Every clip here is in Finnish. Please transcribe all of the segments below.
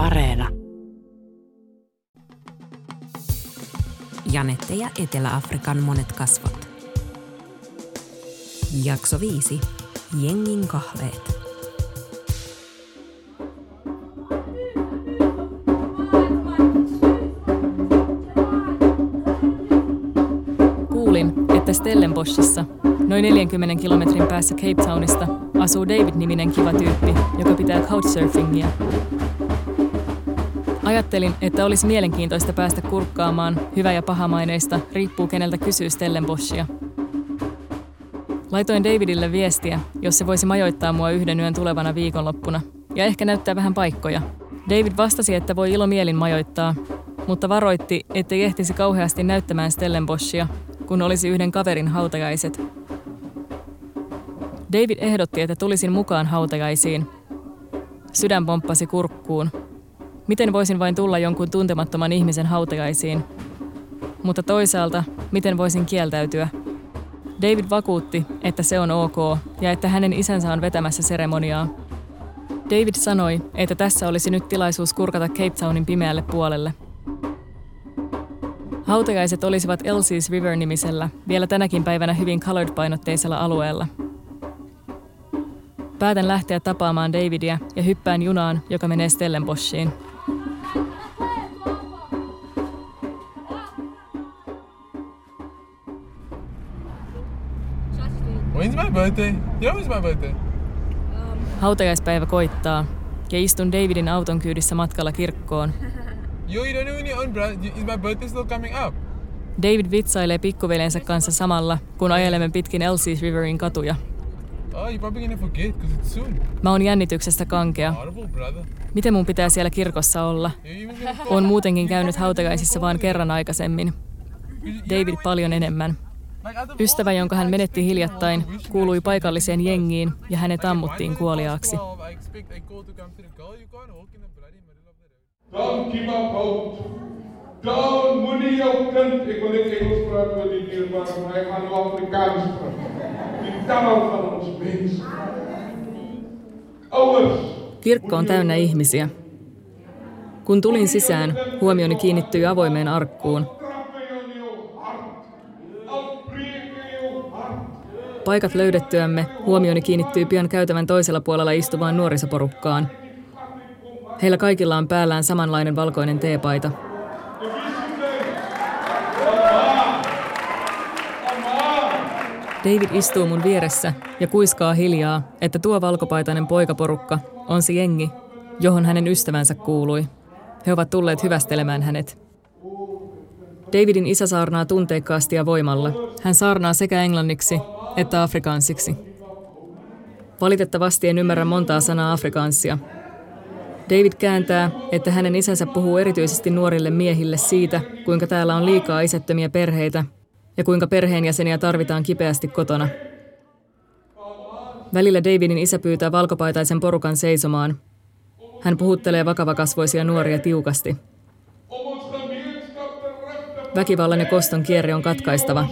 Areena. Janette ja Etelä-Afrikan monet kasvot. Jakso 5. Jengin kahveet. Kuulin, että Stellenboschissa, noin 40 kilometrin päässä Cape Townista, asuu David-niminen kiva tyyppi, joka pitää couchsurfingia. Ajattelin, että olisi mielenkiintoista päästä kurkkaamaan hyvä- ja pahamaineista, riippuu keneltä kysyy Stellenboschia. Laitoin Davidille viestiä, jos se voisi majoittaa mua yhden yön tulevana viikonloppuna ja ehkä näyttää vähän paikkoja. David vastasi, että voi ilo mielin majoittaa, mutta varoitti, ettei ehtisi kauheasti näyttämään Stellenboschia, kun olisi yhden kaverin hautajaiset. David ehdotti, että tulisin mukaan hautajaisiin. Sydän pomppasi kurkkuun. Miten voisin vain tulla jonkun tuntemattoman ihmisen hautajaisiin? Mutta toisaalta, miten voisin kieltäytyä? David vakuutti, että se on ok ja että hänen isänsä on vetämässä seremoniaa. David sanoi, että tässä olisi nyt tilaisuus kurkata Cape Townin pimeälle puolelle. Hautajaiset olisivat Elsie's River-nimisellä, vielä tänäkin päivänä hyvin colored-painotteisella alueella. Päätän lähteä tapaamaan Davidia ja hyppään junaan, joka menee Stellenboschiin. When's my birthday? Yeah, when's my birthday? Hautajaispäivä koittaa ja istun Davidin auton kyydissä matkalla kirkkoon. Yo, you don't know when you're on, bro. Is my birthday still coming up? David vitsailee pikkuveljensä kanssa samalla, kun ajelemme pitkin Elsie's Riverin katuja. Oh, you're probably gonna forget because it's soon. Mä oon jännityksestä kankea. Miten mun pitää siellä kirkossa olla? Oon muutenkin käynyt hautajaisissa vain kerran aikaisemmin. David paljon enemmän. Ystävä, jonka hän menetti hiljattain, kuului paikalliseen jengiin ja hänet ammuttiin kuoliaaksi. past 12, I expect a call to come to the girl. You can't walk in the bloody middle of the road. Don't give up hope. Don't moenie jou kind, ek wil net Engels praat met die dierbare, maar ek gaan nou Afrikaans praat. Die taal van ons mens. Ouers, Kirkko on täynnä ihmisiä. Kun tulin sisään, huomioni kiinnittyi avoimeen arkkuun. trappe jou in jou hart. Al breek in jou hart. Paikat löydettyämme, huomioni kiinnittyi pian käytävän toisella puolella istuvaan nuorisoporukkaan. Heillä kaikilla on päällään samanlainen valkoinen teepaita. David istuu mun vieressä ja kuiskaa hiljaa, että tuo valkopaitainen poikaporukka on se jengi, johon hänen ystävänsä kuului. He ovat tulleet hyvästelemään hänet. Davidin isä saarnaa tunteikkaasti ja voimalla. Hän saarnaa sekä englanniksi että afrikaansiksi. Valitettavasti en ymmärrä montaa sanaa afrikaansia. David kääntää, että hänen isänsä puhuu erityisesti nuorille miehille siitä, kuinka täällä on liikaa isättömiä perheitä ja kuinka perheenjäseniä tarvitaan kipeästi kotona. Välillä Davidin isä pyytää valkopaitaisen porukan seisomaan. Hän puhuttelee vakavakasvoisia nuoria tiukasti. Väkivallan ja koston kierre on katkaistava.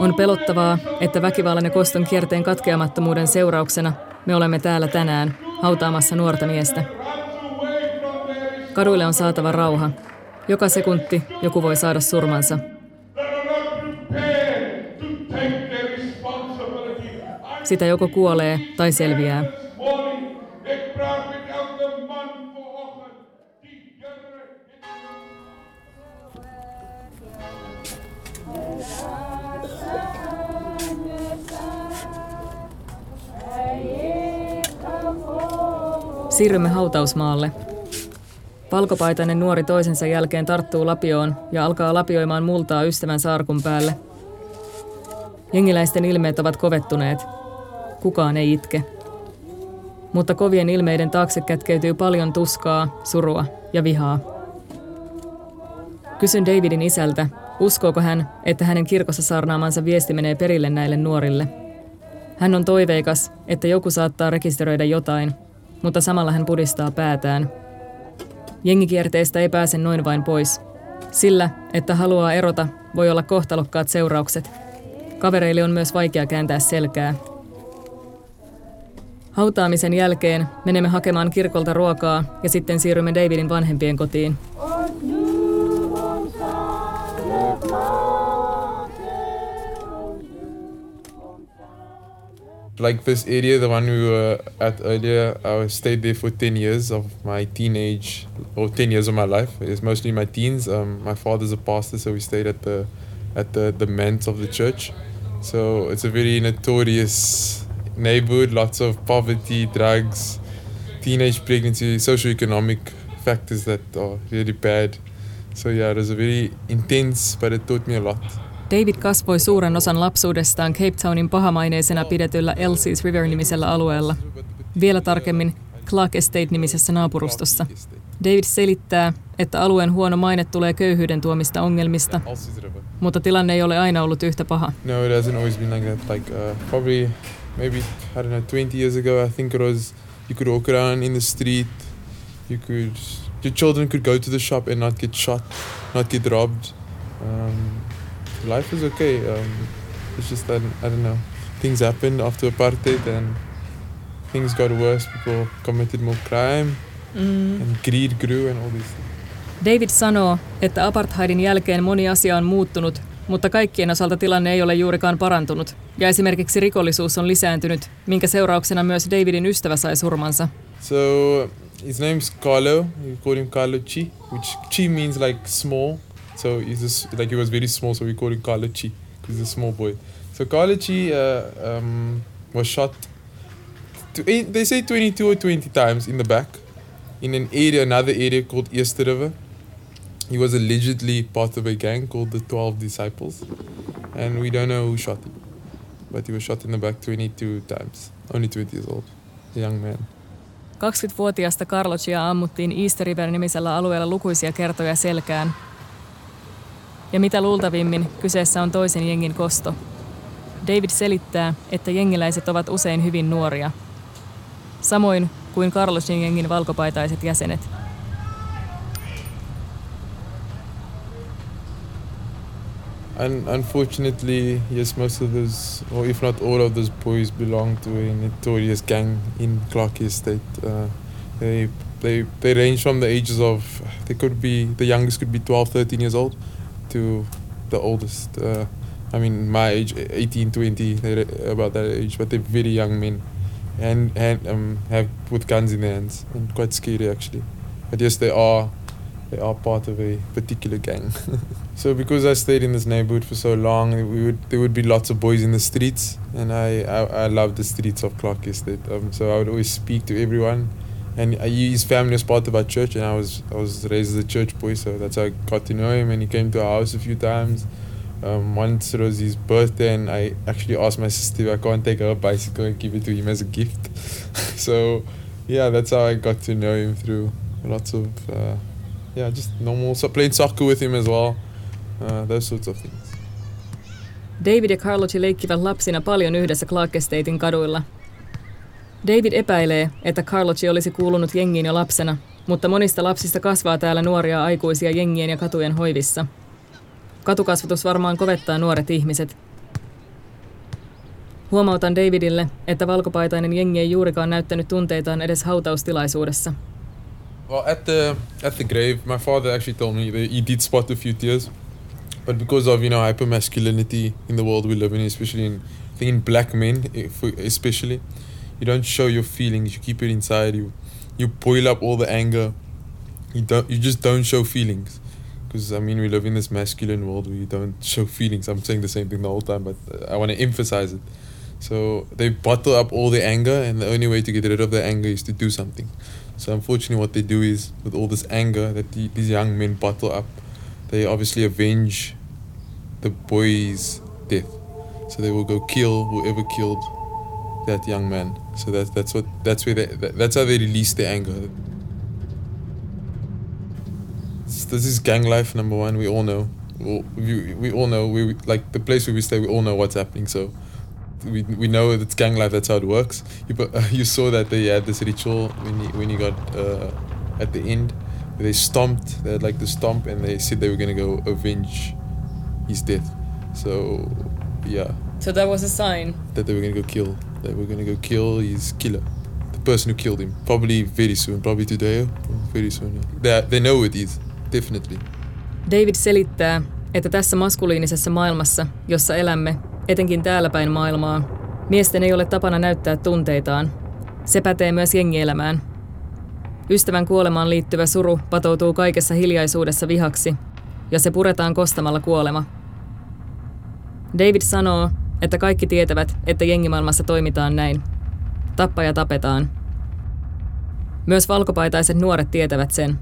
On pelottavaa, että väkivallan ja koston kierteen katkeamattomuuden seurauksena me olemme täällä tänään hautaamassa nuorta miestä. Kaduille on saatava rauha. Joka sekunti joku voi saada surmansa. Sitä joko kuolee tai selviää. Siirrymme hautausmaalle. Valkopaitainen nuori toisensa jälkeen tarttuu lapioon ja alkaa lapioimaan multaa ystävän saarkun päälle. Jengiläisten ilmeet ovat kovettuneet. Kukaan ei itke. Mutta kovien ilmeiden taakse kätkeytyy paljon tuskaa, surua ja vihaa. Kysyn Davidin isältä, uskooko hän, että hänen kirkossa saarnaamansa viesti menee perille näille nuorille. Hän on toiveikas, että joku saattaa rekisteröidä jotain, mutta samalla hän pudistaa päätään. Jengikierteestä ei pääse noin vain pois. Sillä, että haluaa erota, voi olla kohtalokkaat seuraukset. Kavereille on myös vaikea kääntää selkää. Hautaamisen jälkeen menemme hakemaan kirkolta ruokaa ja sitten siirrymme Davidin vanhempien kotiin. Like this area, the one we were at earlier, I stayed there for 10 years of my teenage, or 10 years of my life. It's mostly my teens. Um, my father's a pastor, so we stayed at the at the, the manse of the church. So it's a very notorious neighborhood, lots of poverty, drugs, teenage pregnancy, socioeconomic factors that are really bad. So yeah, it was a very intense, but it taught me a lot. David kasvoi suuren osan lapsuudestaan Cape Townin pahamaineisena pidetyllä Elsie's River-nimisellä alueella. Vielä tarkemmin Clark Estate-nimisessä naapurustossa. David selittää, että alueen huono maine tulee köyhyyden tuomista ongelmista, mutta tilanne ei ole aina ollut yhtä paha. No, it hasn't always been like that. Like uh, probably maybe I don't know, 20 years ago, I think it was. You could walk around in the street. You could your children could go to the shop and not get shot, not get robbed. Um, life is okay. Um, it's just that I don't know. Things happened after apartheid and things got worse. People committed more crime and greed grew and all these things. David sanoo, että apartheidin jälkeen moni asia on muuttunut, mutta kaikkien osalta tilanne ei ole juurikaan parantunut. Ja esimerkiksi rikollisuus on lisääntynyt, minkä seurauksena myös Davidin ystävä sai surmansa. So his name's Carlo. We call him Carlo Chi, which Chi means like small. So he's just, like he was very small, so we call him Carlo Chi because he's a small boy. So Carlo Chi uh, um, was shot. Eight- they say 22 or 20 times in the back, in an area, another area called Easter River. He was allegedly part of a gang called the Twelve Disciples, and we don't know who shot him, but he was shot in the back 22 times. Only 20 years old, a young man. 20-vuotiaasta Carlocia ammuttiin Easter River-nimisellä alueella lukuisia kertoja selkään. Ja mitä luultavimmin, kyseessä on toisen jengin kosto. David selittää, että jengiläiset ovat usein hyvin nuoria. Samoin kuin Carlosin jengin valkopaitaiset jäsenet. And unfortunately, yes, most of those, or if not all of those boys, belong to a notorious gang in Clark Estate. Uh, they, they, they range from the ages of, they could be, the youngest could be 12, 13 years old, to the oldest. Uh, I mean, my age, 18, 20, they're about that age, but they're very young men, and and um, have with guns in their hands, and quite scary actually. But yes, they are, they are part of a particular gang. So because I stayed in this neighborhood for so long, we would there would be lots of boys in the streets, and I I, I love the streets of Clark Estate. Um, so I would always speak to everyone, and his family was part of our church, and I was I was raised as a church boy, so that's how I got to know him. And he came to our house a few times. Um, once it was his birthday, and I actually asked my sister if I can't take her bicycle and give it to him as a gift. so yeah, that's how I got to know him through lots of uh, yeah, just normal so playing soccer with him as well. Uh, those sorts of things. David ja Carlotti leikkivät lapsina paljon yhdessä Clark Estatein kaduilla. David epäilee, että Carlotti olisi kuulunut jengiin jo lapsena, mutta monista lapsista kasvaa täällä nuoria aikuisia jengien ja katujen hoivissa. Katukasvatus varmaan kovettaa nuoret ihmiset. Huomautan Davidille, että valkopaitainen jengi ei juurikaan näyttänyt tunteitaan edes hautaustilaisuudessa. Well, at the at the grave, my father actually told me that he did spot a few tears, but because of you know hypermasculinity in the world we live in, especially in I think in black men, especially, you don't show your feelings. You keep it inside. You you boil up all the anger. You don't. You just don't show feelings. Because I mean, we live in this masculine world where you don't show feelings. I'm saying the same thing the whole time, but uh, I want to emphasize it. So they bottle up all the anger, and the only way to get rid of the anger is to do something. So unfortunately, what they do is, with all this anger that the, these young men bottle up, they obviously avenge the boy's death. So they will go kill whoever killed that young man. So that's that's what that's where they, that's how they release their anger. This this is gang life number one. We all know. We, we, we all know. We like the place where we stay. We all know what's happening. So we, we know it's gang life. That's how it works. You but uh, you saw that they had this ritual when he, when he got uh, at the end. They stomped. They had like the stomp, and they said they were gonna go avenge his death. So yeah, So that was a sign. that they were gonna go kill. They were gonna go kill his killer. person who killed him. Probably very soon, probably today very soon. They, they know it is, definitely. David selittää, että tässä maskuliinisessa maailmassa, jossa elämme, etenkin täällä päin maailmaa, miesten ei ole tapana näyttää tunteitaan. Se pätee myös jengielämään. Ystävän kuolemaan liittyvä suru patoutuu kaikessa hiljaisuudessa vihaksi, ja se puretaan kostamalla kuolema. David sanoo, että kaikki tietävät, että jengimaailmassa toimitaan näin. Tappaja tapetaan. Myös valkopaitaiset nuoret tietävät sen.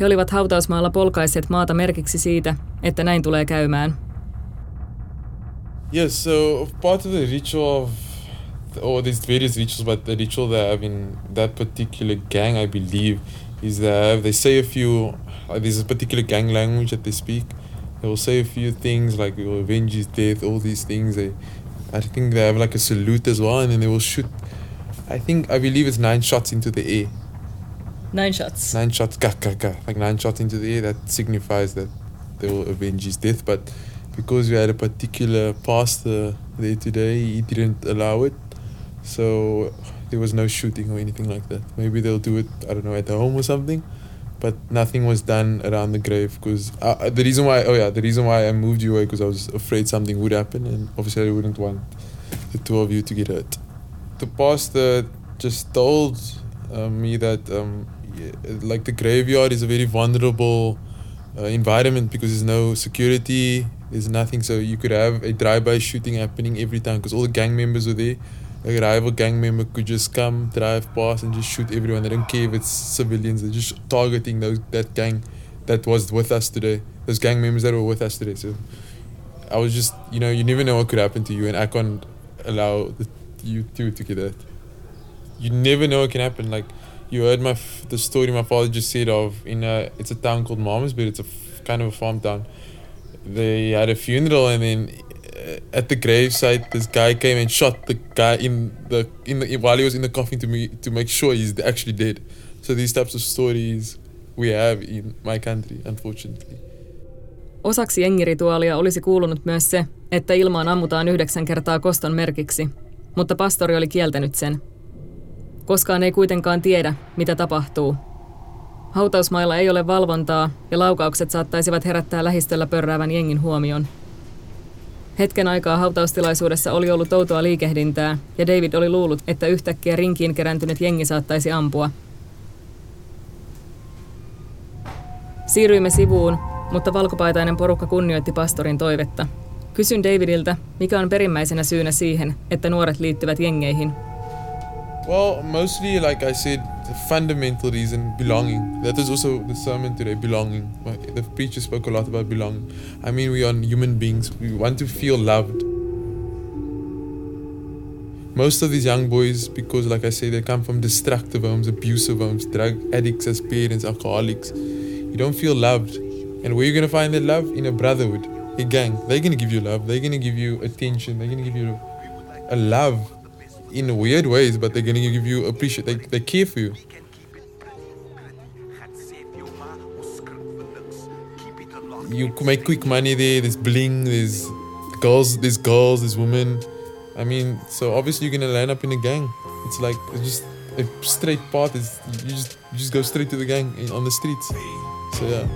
He olivat hautausmaalla polkaisseet maata merkiksi siitä, että näin tulee käymään. Yes, so part of the ritual of, oh, there's various rituals, but the ritual they have in that particular gang, I believe, is have, they say a few, like there's a particular gang language that they speak. They will say a few things like oh, avenge his death, all these things. They, I think they have like a salute as well, and then they will shoot. I think I believe it's nine shots into the air. Nine shots. Nine shots, ga, ga, ga, like nine shots into the air. That signifies that they will avenge his death. But because we had a particular pastor there today, he didn't allow it. So there was no shooting or anything like that. Maybe they'll do it, I don't know, at home or something. But nothing was done around the grave because uh, the reason why, oh yeah, the reason why I moved you away because I was afraid something would happen and obviously I wouldn't want the two of you to get hurt. The pastor just told uh, me that um, yeah, like the graveyard is a very vulnerable uh, environment because there's no security, there's nothing. So you could have a drive-by shooting happening every time because all the gang members were there. A rival gang member could just come, drive past, and just shoot everyone. They don't care if it's civilians. They're just targeting those that gang that was with us today. Those gang members that were with us today. So I was just, you know, you never know what could happen to you, and I can't allow the, you two to get that. You never know what can happen. Like you heard my f- the story my father just said of in a it's a town called Malmesbury. It's a f- kind of a farm town. They had a funeral and then at the gravesite this guy came and shot the guy in the in the while he was in the coffin to me to make sure he's actually dead. So these types of stories we have in my country, unfortunately. Osaksi jengirituaalia olisi kuulunut myös se, että ilmaan ammutaan yhdeksän kertaa koston merkiksi, mutta pastori oli kieltänyt sen. Koskaan ei kuitenkaan tiedä, mitä tapahtuu. Hautausmailla ei ole valvontaa ja laukaukset saattaisivat herättää lähistöllä pörräävän jengin huomion. Hetken aikaa hautaustilaisuudessa oli ollut outoa liikehdintää ja David oli luullut, että yhtäkkiä rinkiin kerääntynyt jengi saattaisi ampua. Siirryimme sivuun, mutta valkopaitainen porukka kunnioitti pastorin toivetta. Kysyn Davidiltä, mikä on perimmäisenä syynä siihen, että nuoret liittyvät jengeihin – Well, mostly, like I said, the fundamental reason belonging. That is also the sermon today belonging. The preacher spoke a lot about belonging. I mean, we are human beings, we want to feel loved. Most of these young boys, because, like I say, they come from destructive homes, abusive homes, drug addicts as parents, alcoholics. You don't feel loved. And where are you going to find that love? In a brotherhood, a gang. They're going to give you love, they're going to give you attention, they're going to give you a love in weird ways, but they're gonna give you appreciate. They they care for you. You make quick money there. There's bling. There's girls. There's girls. There's women. I mean, so obviously you're gonna line up in a gang. It's like it's just a straight path. Is you just you just go straight to the gang in, on the streets. So yeah.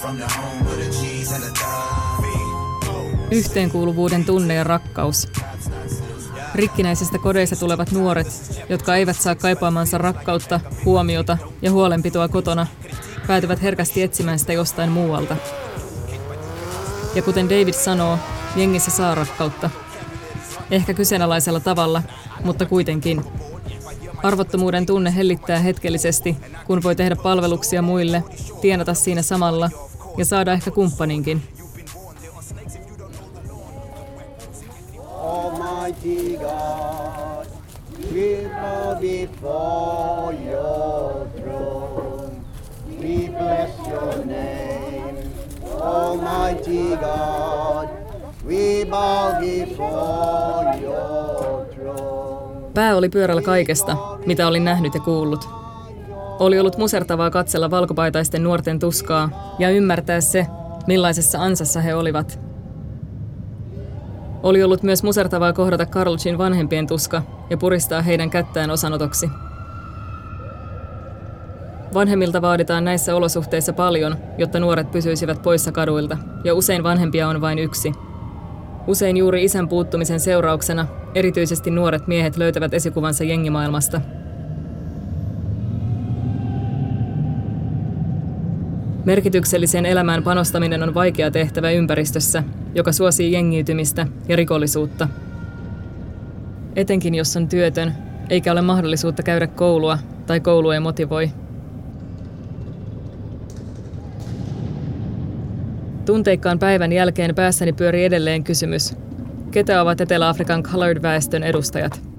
From the home Yhteenkuuluvuuden tunne ja rakkaus. Rikkinäisistä kodeista tulevat nuoret, jotka eivät saa kaipaamansa rakkautta, huomiota ja huolenpitoa kotona, päätyvät herkästi etsimään sitä jostain muualta. Ja kuten David sanoo, jengissä saa rakkautta. Ehkä kyseenalaisella tavalla, mutta kuitenkin. Arvottomuuden tunne hellittää hetkellisesti, kun voi tehdä palveluksia muille, tienata siinä samalla ja saada ehkä kumppaninkin. Almighty God, we bow before your throne. We bless your name, Almighty God. We bow before your throne. Pää oli pyörällä kaikesta, mitä olin nähnyt ja kuullut. Oli ollut musertavaa katsella valkopaitaisten nuorten tuskaa ja ymmärtää se, millaisessa ansassa he olivat. Oli ollut myös musertavaa kohdata Karlchin vanhempien tuska ja puristaa heidän kättään osanotoksi. Vanhemmilta vaaditaan näissä olosuhteissa paljon, jotta nuoret pysyisivät poissa kaduilta, ja usein vanhempia on vain yksi. Usein juuri isän puuttumisen seurauksena erityisesti nuoret miehet löytävät esikuvansa jengimaailmasta. Merkitykselliseen elämään panostaminen on vaikea tehtävä ympäristössä, joka suosii jengiytymistä ja rikollisuutta. Etenkin jos on työtön, eikä ole mahdollisuutta käydä koulua tai koulu ei motivoi. Tunteikkaan päivän jälkeen päässäni pyöri edelleen kysymys. Ketä ovat Etelä-Afrikan colored-väestön edustajat?